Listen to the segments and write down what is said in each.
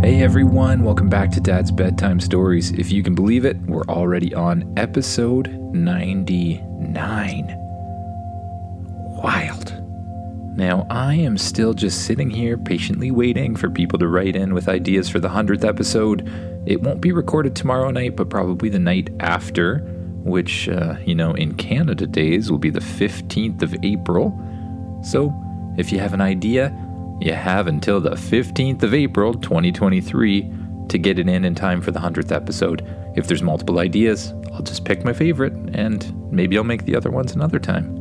Hey everyone, welcome back to Dad's Bedtime Stories. If you can believe it, we're already on episode 99. Wild. Now, I am still just sitting here patiently waiting for people to write in with ideas for the 100th episode. It won't be recorded tomorrow night, but probably the night after, which, uh, you know, in Canada days will be the 15th of April. So, if you have an idea, you have until the 15th of April 2023 to get it in in time for the 100th episode. If there's multiple ideas, I'll just pick my favorite and maybe I'll make the other ones another time.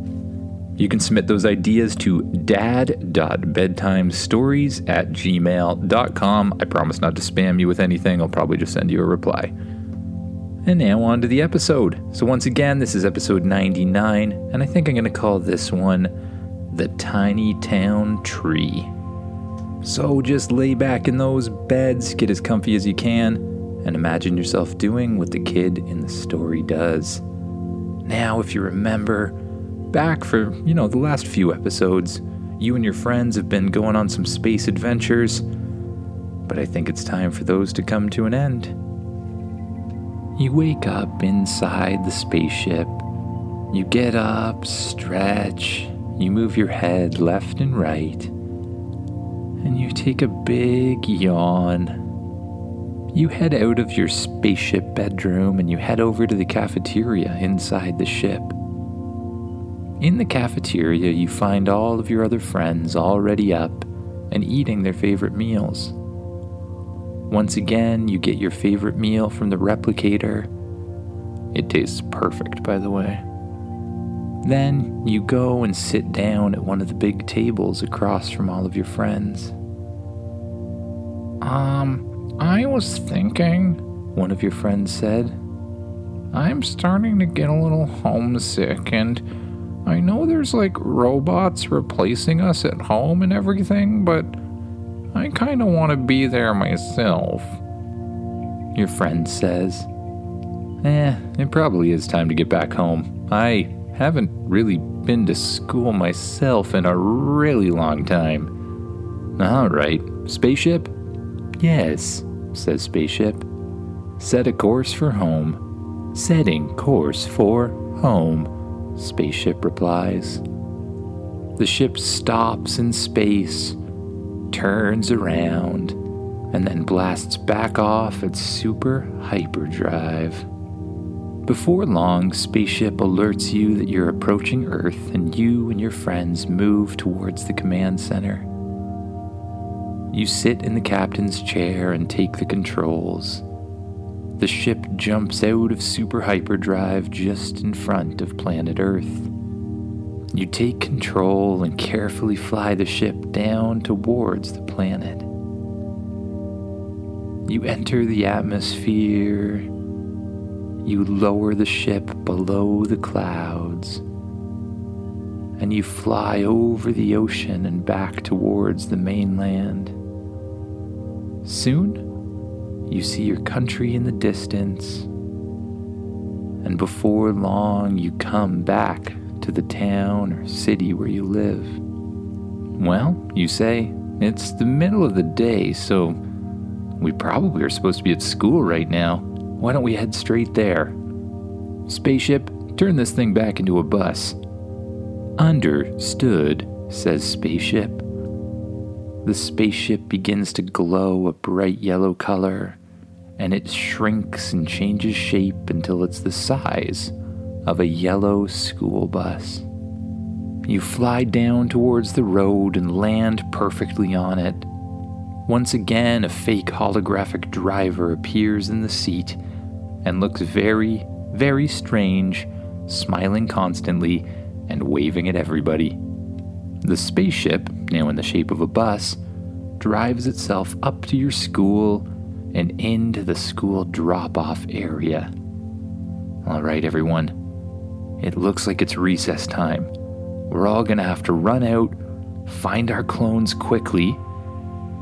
You can submit those ideas to dad.bedtimestories at gmail.com. I promise not to spam you with anything, I'll probably just send you a reply. And now on to the episode. So, once again, this is episode 99, and I think I'm going to call this one The Tiny Town Tree. So just lay back in those beds, get as comfy as you can, and imagine yourself doing what the kid in the story does. Now, if you remember, back for, you know, the last few episodes, you and your friends have been going on some space adventures, but I think it's time for those to come to an end. You wake up inside the spaceship. You get up, stretch, you move your head left and right and you take a big yawn. You head out of your spaceship bedroom and you head over to the cafeteria inside the ship. In the cafeteria, you find all of your other friends already up and eating their favorite meals. Once again, you get your favorite meal from the replicator. It tastes perfect, by the way. Then you go and sit down at one of the big tables across from all of your friends. Um, I was thinking, one of your friends said. I'm starting to get a little homesick, and I know there's like robots replacing us at home and everything, but I kind of want to be there myself. Your friend says, Eh, it probably is time to get back home. I haven't really been to school myself in a really long time. All right, spaceship? Yes, says Spaceship. Set a course for home. Setting course for home, Spaceship replies. The ship stops in space, turns around, and then blasts back off at super hyperdrive. Before long, Spaceship alerts you that you're approaching Earth and you and your friends move towards the command center. You sit in the captain's chair and take the controls. The ship jumps out of super hyperdrive just in front of planet Earth. You take control and carefully fly the ship down towards the planet. You enter the atmosphere. You lower the ship below the clouds. And you fly over the ocean and back towards the mainland. Soon, you see your country in the distance, and before long, you come back to the town or city where you live. Well, you say, it's the middle of the day, so we probably are supposed to be at school right now. Why don't we head straight there? Spaceship, turn this thing back into a bus. Understood, says Spaceship. The spaceship begins to glow a bright yellow color, and it shrinks and changes shape until it's the size of a yellow school bus. You fly down towards the road and land perfectly on it. Once again, a fake holographic driver appears in the seat and looks very, very strange, smiling constantly and waving at everybody. The spaceship, now in the shape of a bus, drives itself up to your school and into the school drop off area. All right, everyone. It looks like it's recess time. We're all gonna have to run out, find our clones quickly.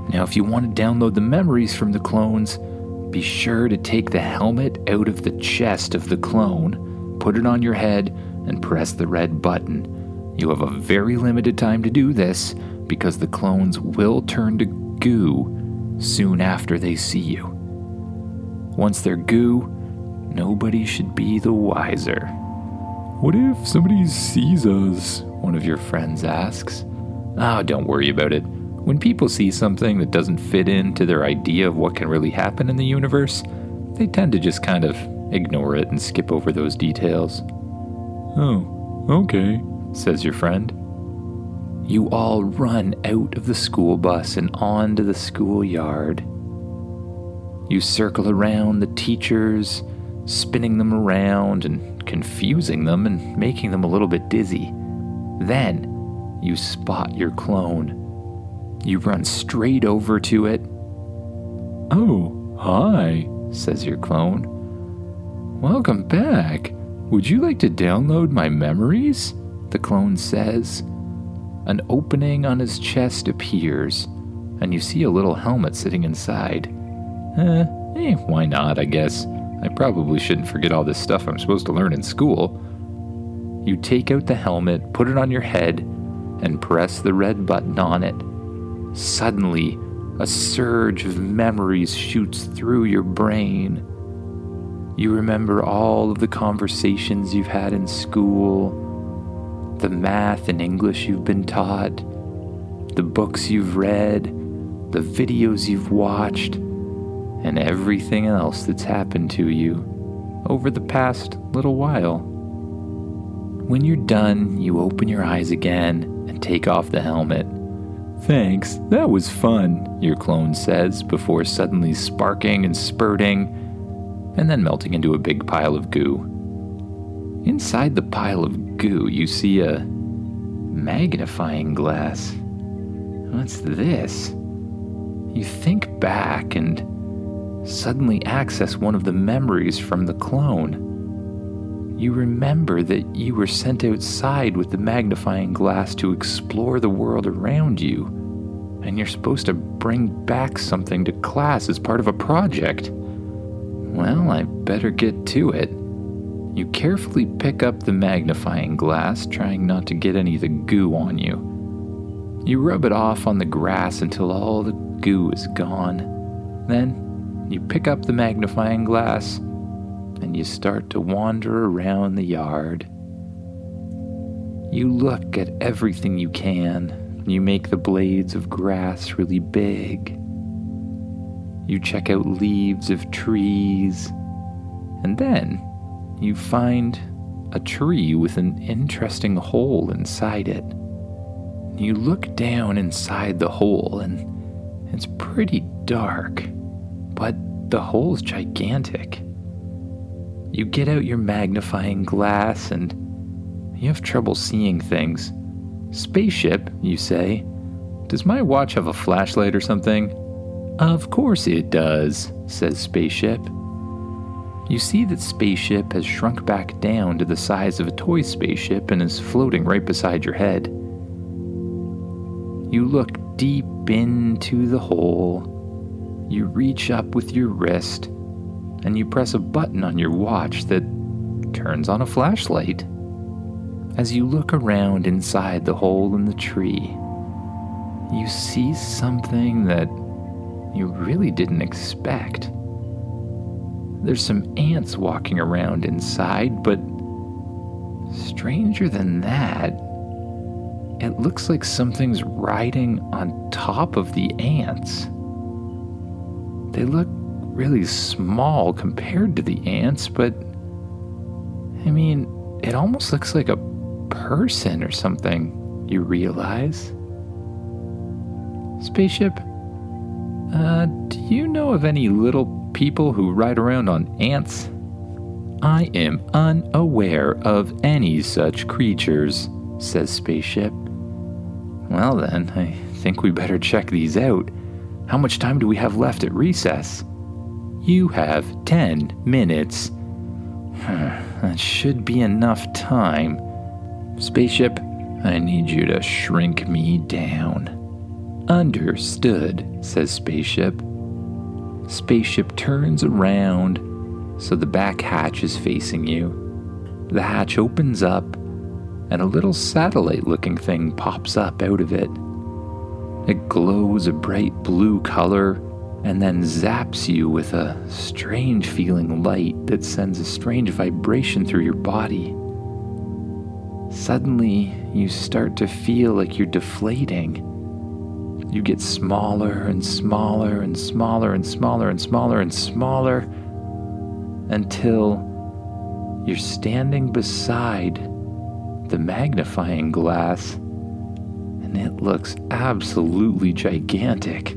Now, if you want to download the memories from the clones, be sure to take the helmet out of the chest of the clone, put it on your head, and press the red button. You have a very limited time to do this because the clones will turn to goo soon after they see you. Once they're goo, nobody should be the wiser. What if somebody sees us? One of your friends asks. Oh, don't worry about it. When people see something that doesn't fit into their idea of what can really happen in the universe, they tend to just kind of ignore it and skip over those details. Oh, okay, says your friend. You all run out of the school bus and onto the schoolyard. You circle around the teachers, spinning them around and confusing them and making them a little bit dizzy. Then you spot your clone. You run straight over to it. Oh, hi, says your clone. Welcome back. Would you like to download my memories? The clone says. An opening on his chest appears, and you see a little helmet sitting inside. Eh, eh, why not, I guess. I probably shouldn't forget all this stuff I'm supposed to learn in school. You take out the helmet, put it on your head, and press the red button on it. Suddenly, a surge of memories shoots through your brain. You remember all of the conversations you've had in school, the math and English you've been taught, the books you've read, the videos you've watched, and everything else that's happened to you over the past little while. When you're done, you open your eyes again and take off the helmet. Thanks, that was fun, your clone says before suddenly sparking and spurting, and then melting into a big pile of goo. Inside the pile of goo, you see a magnifying glass. What's this? You think back and suddenly access one of the memories from the clone. You remember that you were sent outside with the magnifying glass to explore the world around you, and you're supposed to bring back something to class as part of a project. Well, I better get to it. You carefully pick up the magnifying glass, trying not to get any of the goo on you. You rub it off on the grass until all the goo is gone. Then you pick up the magnifying glass and you start to wander around the yard. You look at everything you can. You make the blades of grass really big. You check out leaves of trees. And then you find a tree with an interesting hole inside it. You look down inside the hole, and it's pretty dark, but the hole's gigantic. You get out your magnifying glass and you have trouble seeing things. Spaceship, you say. Does my watch have a flashlight or something? Of course it does, says Spaceship. You see that Spaceship has shrunk back down to the size of a toy spaceship and is floating right beside your head. You look deep into the hole. You reach up with your wrist and you press a button on your watch that turns on a flashlight. As you look around inside the hole in the tree, you see something that you really didn't expect. There's some ants walking around inside, but stranger than that, it looks like something's riding on top of the ants. They look really small compared to the ants, but I mean, it almost looks like a person or something, you realize. Spaceship, uh, do you know of any little people who ride around on ants? I am unaware of any such creatures, says Spaceship. Well, then, I think we better check these out. How much time do we have left at recess? You have 10 minutes. that should be enough time. Spaceship, I need you to shrink me down. Understood, says Spaceship. Spaceship turns around so the back hatch is facing you. The hatch opens up, and a little satellite looking thing pops up out of it. It glows a bright blue color and then zaps you with a strange feeling light that sends a strange vibration through your body. Suddenly, you start to feel like you're deflating. You get smaller and smaller and smaller and smaller and smaller and smaller until you're standing beside the magnifying glass and it looks absolutely gigantic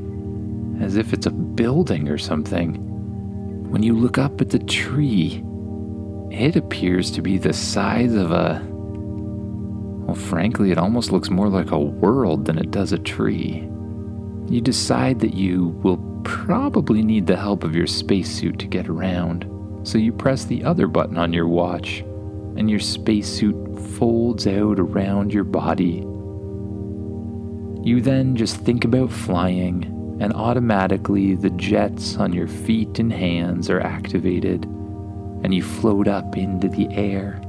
as if it's a building or something. When you look up at the tree, it appears to be the size of a. Well, frankly, it almost looks more like a world than it does a tree. You decide that you will probably need the help of your spacesuit to get around, so you press the other button on your watch, and your spacesuit folds out around your body. You then just think about flying and automatically the jets on your feet and hands are activated, and you float up into the air.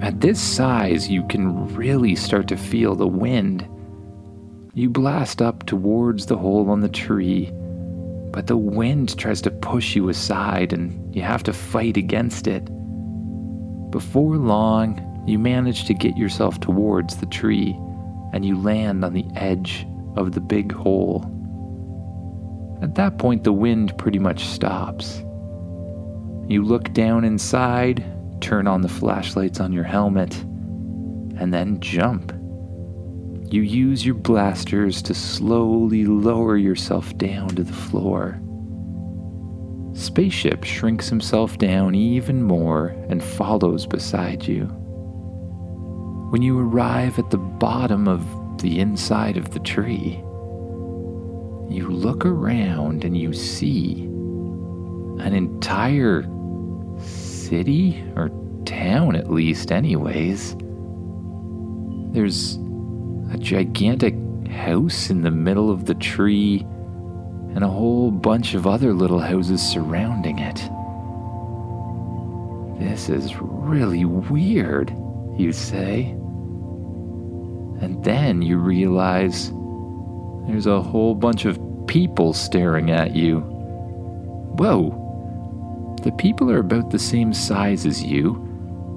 At this size, you can really start to feel the wind. You blast up towards the hole on the tree, but the wind tries to push you aside, and you have to fight against it. Before long, you manage to get yourself towards the tree, and you land on the edge of the big hole. At that point, the wind pretty much stops. You look down inside, turn on the flashlights on your helmet, and then jump. You use your blasters to slowly lower yourself down to the floor. Spaceship shrinks himself down even more and follows beside you. When you arrive at the bottom of the inside of the tree, you look around and you see an entire city or town, at least, anyways. There's a gigantic house in the middle of the tree and a whole bunch of other little houses surrounding it. This is really weird, you say. And then you realize there's a whole bunch of people staring at you. Whoa! The people are about the same size as you,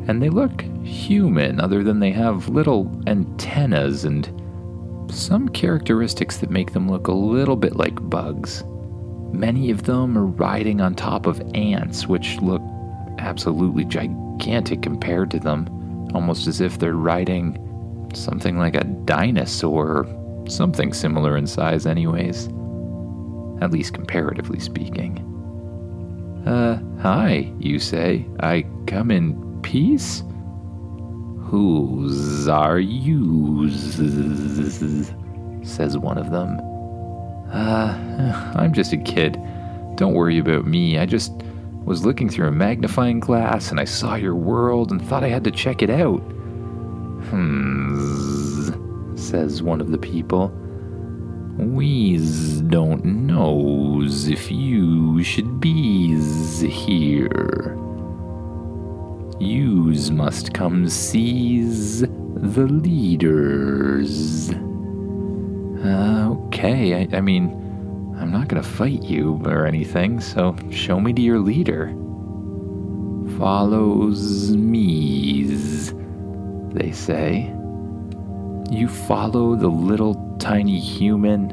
and they look human, other than they have little antennas and some characteristics that make them look a little bit like bugs. Many of them are riding on top of ants, which look absolutely gigantic compared to them, almost as if they're riding something like a dinosaur Something similar in size, anyways. At least comparatively speaking. Uh, hi, you say. I come in peace? Whose are you? says one of them. Uh, I'm just a kid. Don't worry about me. I just was looking through a magnifying glass and I saw your world and thought I had to check it out. Hmm says one of the people. We's don't knows if you should be's here. Yous must come seize the leaders. Uh, okay, I, I mean, I'm not gonna fight you or anything, so show me to your leader. Follows me's, they say. You follow the little tiny human,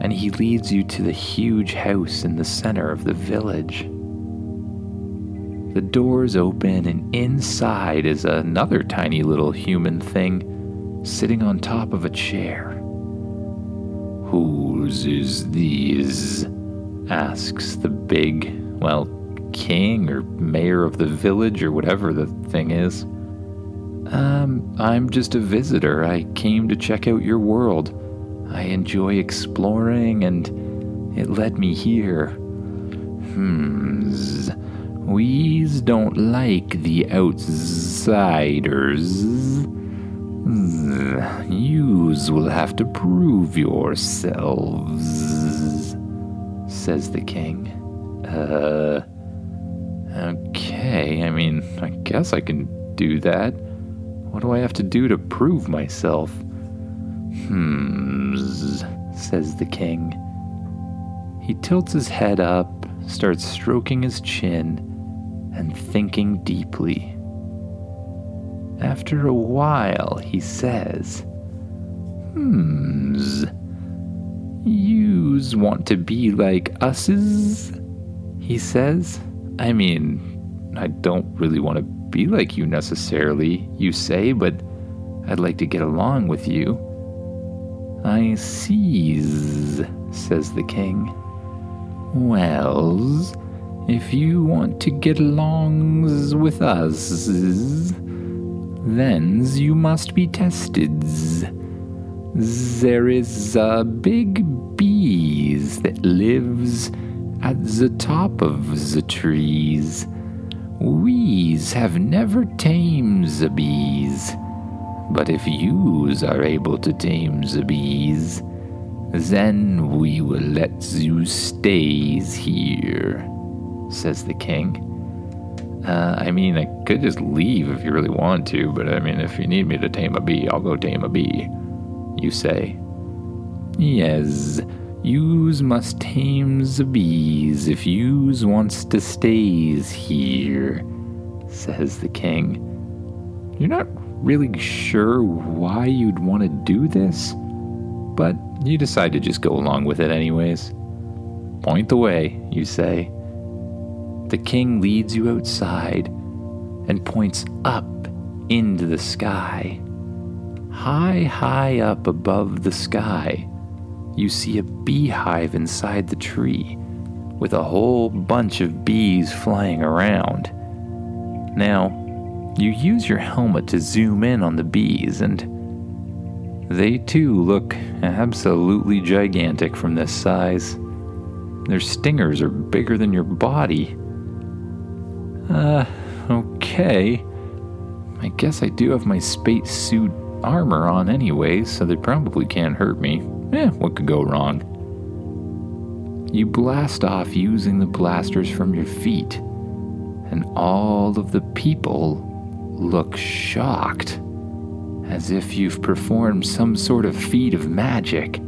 and he leads you to the huge house in the center of the village. The doors open, and inside is another tiny little human thing sitting on top of a chair. Whose is these? asks the big, well, king or mayor of the village or whatever the thing is. Um, I'm just a visitor. I came to check out your world. I enjoy exploring, and it led me here. Hmm. We's don't like the outsiders. Yous will have to prove yourselves, says the king. Uh. Okay, I mean, I guess I can do that. What do I have to do to prove myself? Hmm, says the king. He tilts his head up, starts stroking his chin, and thinking deeply. After a while, he says, Hmms. Yous want to be like us's? He says. I mean, I don't really want to be like you necessarily, you say, but I'd like to get along with you. I sees, says the king. Wells, if you want to get along with us, then you must be tested. There is a big bees that lives at the top of the trees. We's have never tamed the bees, but if yous are able to tame the bees, then we will let you stays here, says the king. Uh, I mean, I could just leave if you really want to, but I mean, if you need me to tame a bee, I'll go tame a bee. You say. Yes, yous must tame the bees if yous wants to stays here, says the king. You're not really sure why you'd want to do this, but you decide to just go along with it anyways. Point the way, you say. The king leads you outside and points up into the sky. High, high up above the sky, you see a beehive inside the tree with a whole bunch of bees flying around. Now, you use your helmet to zoom in on the bees, and they too look absolutely gigantic from this size. Their stingers are bigger than your body. Uh, okay. I guess I do have my space suit armor on anyway, so they probably can't hurt me. Eh, what could go wrong? You blast off using the blasters from your feet, and all of the people look shocked, as if you've performed some sort of feat of magic.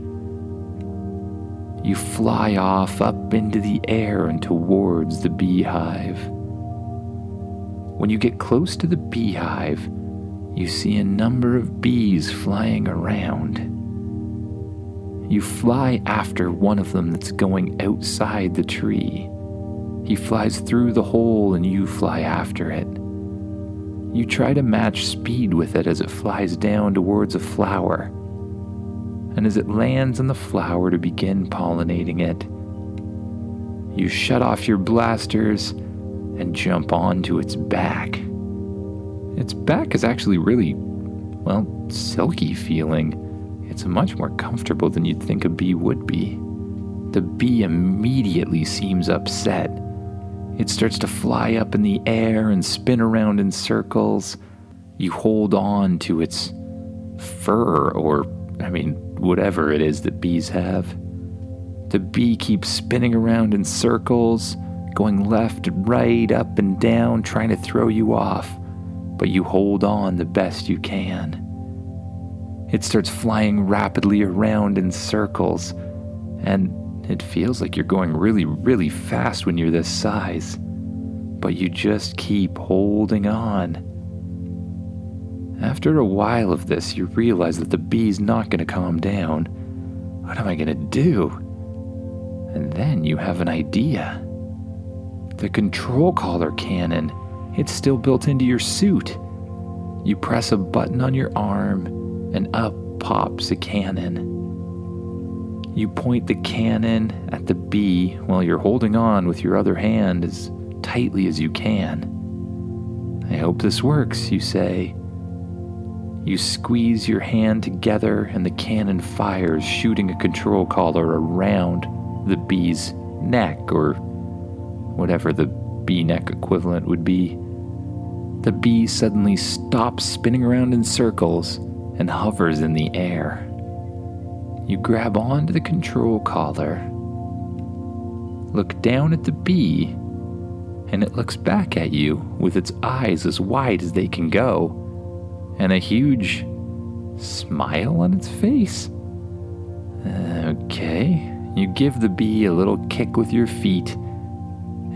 You fly off up into the air and towards the beehive. When you get close to the beehive, you see a number of bees flying around. You fly after one of them that's going outside the tree. He flies through the hole and you fly after it. You try to match speed with it as it flies down towards a flower. And as it lands on the flower to begin pollinating it, you shut off your blasters and jump onto its back. Its back is actually really, well, silky feeling. It's much more comfortable than you'd think a bee would be. The bee immediately seems upset. It starts to fly up in the air and spin around in circles. You hold on to its fur, or, I mean, whatever it is that bees have. The bee keeps spinning around in circles, going left right, up and down, trying to throw you off, but you hold on the best you can. It starts flying rapidly around in circles, and it feels like you're going really, really fast when you're this size. But you just keep holding on. After a while of this, you realize that the bee's not going to calm down. What am I going to do? And then you have an idea. The control collar cannon, it's still built into your suit. You press a button on your arm, and up pops a cannon. You point the cannon at the bee while you're holding on with your other hand as tightly as you can. I hope this works, you say. You squeeze your hand together and the cannon fires, shooting a control collar around the bee's neck or whatever the bee neck equivalent would be. The bee suddenly stops spinning around in circles and hovers in the air. You grab onto the control collar, look down at the bee, and it looks back at you with its eyes as wide as they can go, and a huge smile on its face. Uh, okay, You give the bee a little kick with your feet,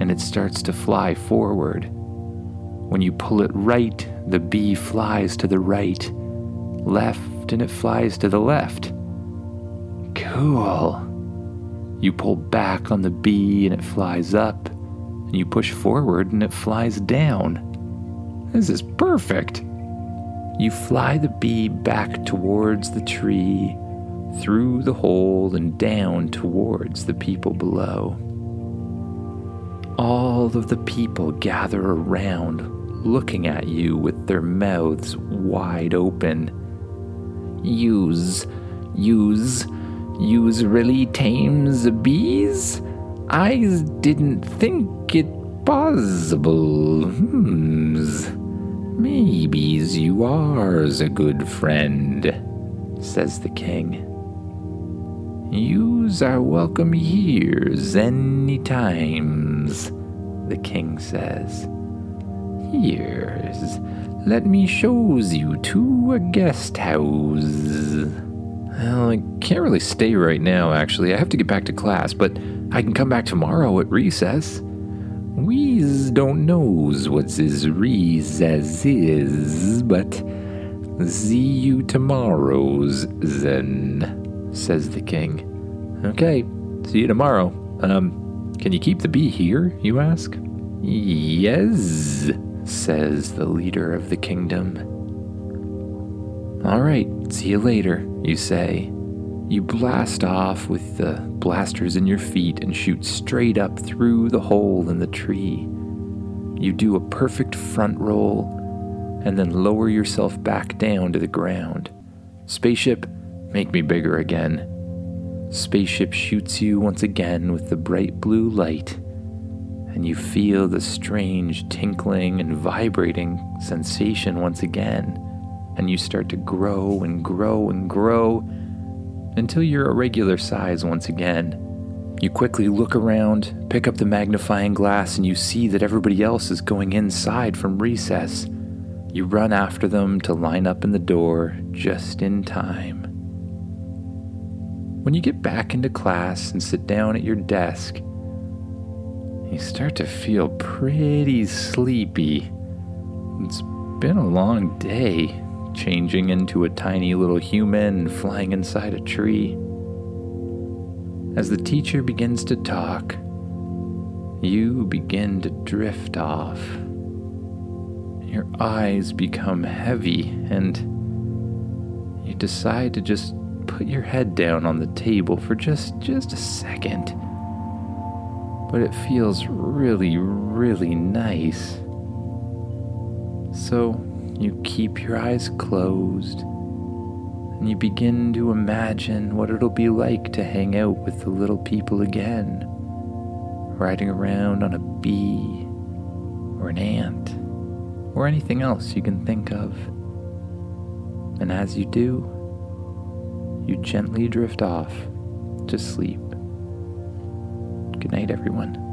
and it starts to fly forward. When you pull it right, the bee flies to the right, left, and it flies to the left. Cool. You pull back on the bee and it flies up, and you push forward and it flies down. This is perfect. You fly the bee back towards the tree, through the hole, and down towards the people below. All of the people gather around, looking at you with their mouths wide open. Use, use, use really tames bees? I didn't think it possible. Hmm. Maybe you are's a good friend, says the king. Yous are welcome here's any times, the king says. Here's, let me shows you to a guest house. Well, I can't really stay right now, actually. I have to get back to class, but I can come back tomorrow at recess. We's don't knows what's his recess is, but see you tomorrow's then, says the king. Okay, see you tomorrow. Um, can you keep the bee here, you ask? Yes, says the leader of the kingdom. All right, see you later, you say. You blast off with the blasters in your feet and shoot straight up through the hole in the tree. You do a perfect front roll and then lower yourself back down to the ground. Spaceship, make me bigger again. Spaceship shoots you once again with the bright blue light, and you feel the strange tinkling and vibrating sensation once again, and you start to grow and grow and grow until you're a regular size once again. You quickly look around, pick up the magnifying glass, and you see that everybody else is going inside from recess. You run after them to line up in the door just in time. When you get back into class and sit down at your desk, you start to feel pretty sleepy. It's been a long day, changing into a tiny little human and flying inside a tree. As the teacher begins to talk, you begin to drift off. Your eyes become heavy, and you decide to just put your head down on the table for just just a second. But it feels really, really nice. So you keep your eyes closed and you begin to imagine what it'll be like to hang out with the little people again, riding around on a bee or an ant or anything else you can think of. And as you do, you gently drift off to sleep. Good night, everyone.